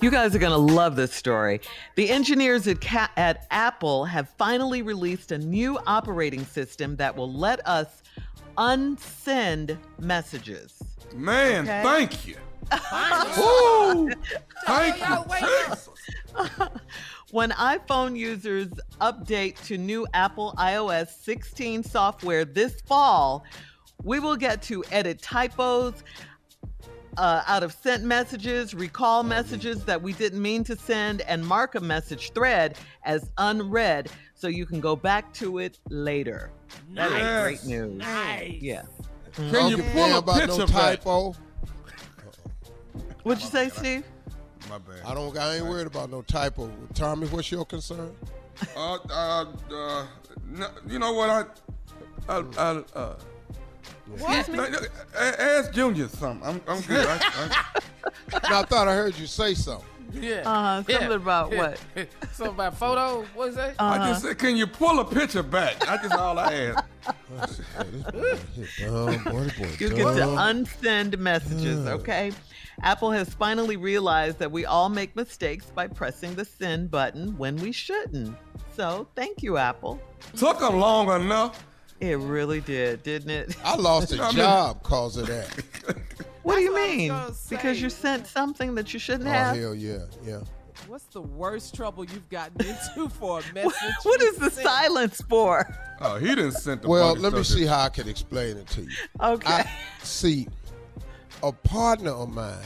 You guys are going to love this story. The engineers at, Ca- at Apple have finally released a new operating system that will let us unsend messages. Man, Okay. thank you. Ooh, thank you. When iPhone users update to new Apple iOS 16 software this fall, we will get to edit typos, uh, out of sent messages, recall messages that we didn't mean to send, and mark a message thread as unread so you can go back to it later. That is great news. Nice. Yeah. Can you pull a about picture no typo. What'd you say, Steve? My bad. I don't. I ain't worried about no typo. Tommy, what's your concern? Uh, uh, uh, you know what? I, I, I uh, Excuse me? no, no, ask Junior something. I'm, I'm good. I, I, I thought I heard you say something. Yeah. Uh, something about what? something about photos? What is that? Uh-huh. I just said, can you pull a picture back? That's just all I asked. Dumb, boy, boy, You get to unsend messages, okay? Apple has finally realized that we all make mistakes by pressing the send button when we shouldn't. So, thank you, Apple. Took them long enough. It really did, didn't it? I lost a I mean- job cause of that. What do you what I was mean? Because you sent something that you shouldn't Oh have? hell yeah, yeah. What's the worst trouble you've gotten into for a message? what is the sent? silence for? Oh, he didn't send the Well, let me see that- how I can explain it to you. Okay. I see a partner of mine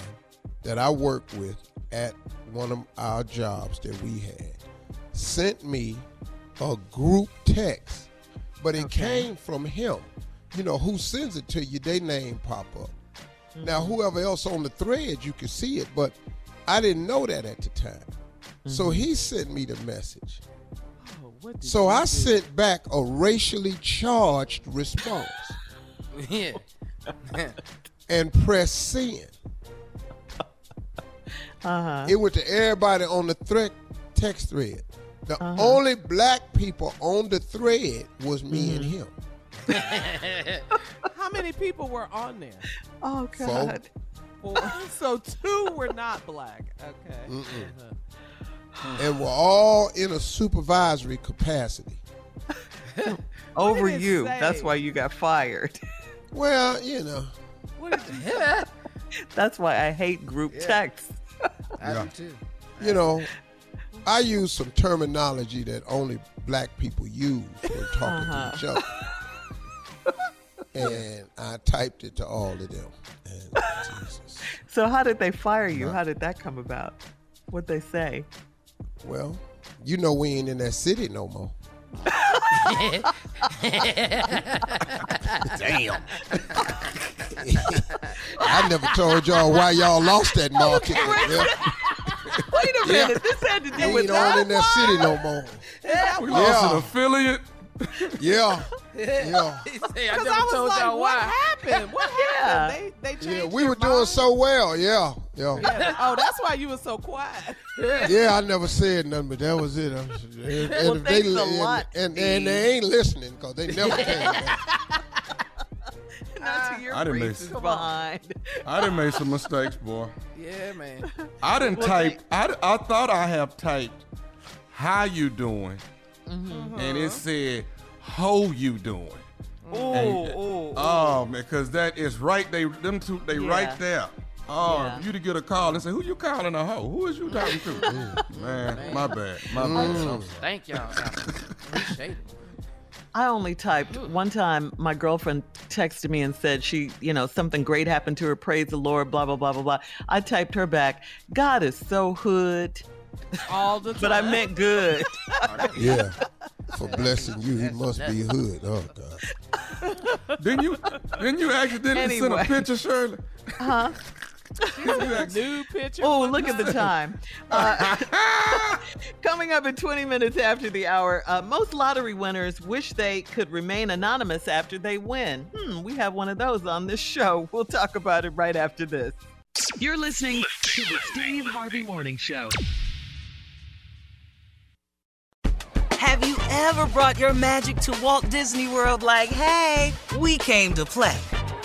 that I work with at one of our jobs that we had sent me a group text, but it came from him. You know, who sends it to you, they name pop up. Now, whoever else on the thread, you can see it, but I didn't know that at the time. So he sent me the message. Oh, what So I do? sent back a racially charged response Yeah. and press send. Uh-huh. It went to everybody on the thread text thread. The Uh-huh. only black people on the thread was me and him. How many people were on there? Oh God. Four. so two were not black. Okay. Mm-mm. and we're all in a supervisory capacity. Over you. say? That's why you got fired. Well, you know, What did you? That's why I hate group texts. I Yeah. do too. you know, I use some terminology that only black people use when talking to each other. Uh-huh. and I typed it to all of them. And Jesus. So how did they fire you? How did that come about? What'd they say? Well, you know we ain't in that city no more. Damn. I never told y'all why y'all lost that market. Yeah, Wait a Yeah. This had to do we with ain't on in that. that city no more. Yeah. We lost an affiliate. Yeah, yeah, He said, I never I was told like, y'all what why. happened? What Yeah. happened? They, they changed yeah. We your were doing so well. Yeah, yeah. Yeah. Oh, that's why you were so quiet. Yeah, I never said nothing, but that was it. And, and Well, if thanks a and, lot, and, and they ain't listening because they never came back. Not to ah. your I didn't make- behind. I done made some mistakes, boy. Yeah, man. I didn't Well, type. I thought I have typed, "How you doing?" Mm-hmm. and it uh-huh. said, "How you doing?" Ooh, And- ooh, um, ooh. Oh man, because that is right. They them two. They Yeah. right there. Oh, Yeah. you to get a call and say, "Who you calling a hoe? Who is you talking to?" man, my bad. My bad. Mm. I'm. Thank y'all. Appreciate it. I only typed one time. My girlfriend texted me and said she, you know, something great happened to her. Praise the Lord. Blah blah blah blah blah. I typed her back. God is so hood, All the time. but I meant good. Yeah, for blessing you, he must be hood. Oh God. Didn't you? Didn't you accidentally send a picture, Shirley? Huh? New picture. Oh, one look at the time. Uh, coming up in 20 minutes after the hour, uh, most lottery winners wish they could remain anonymous after they win. Hmm, we have one of those on this show. We'll talk about it right after this. You're listening to the Steve Harvey Morning Show. Have you ever brought your magic to Walt Disney World like, hey, we came to play?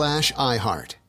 slash iHeart.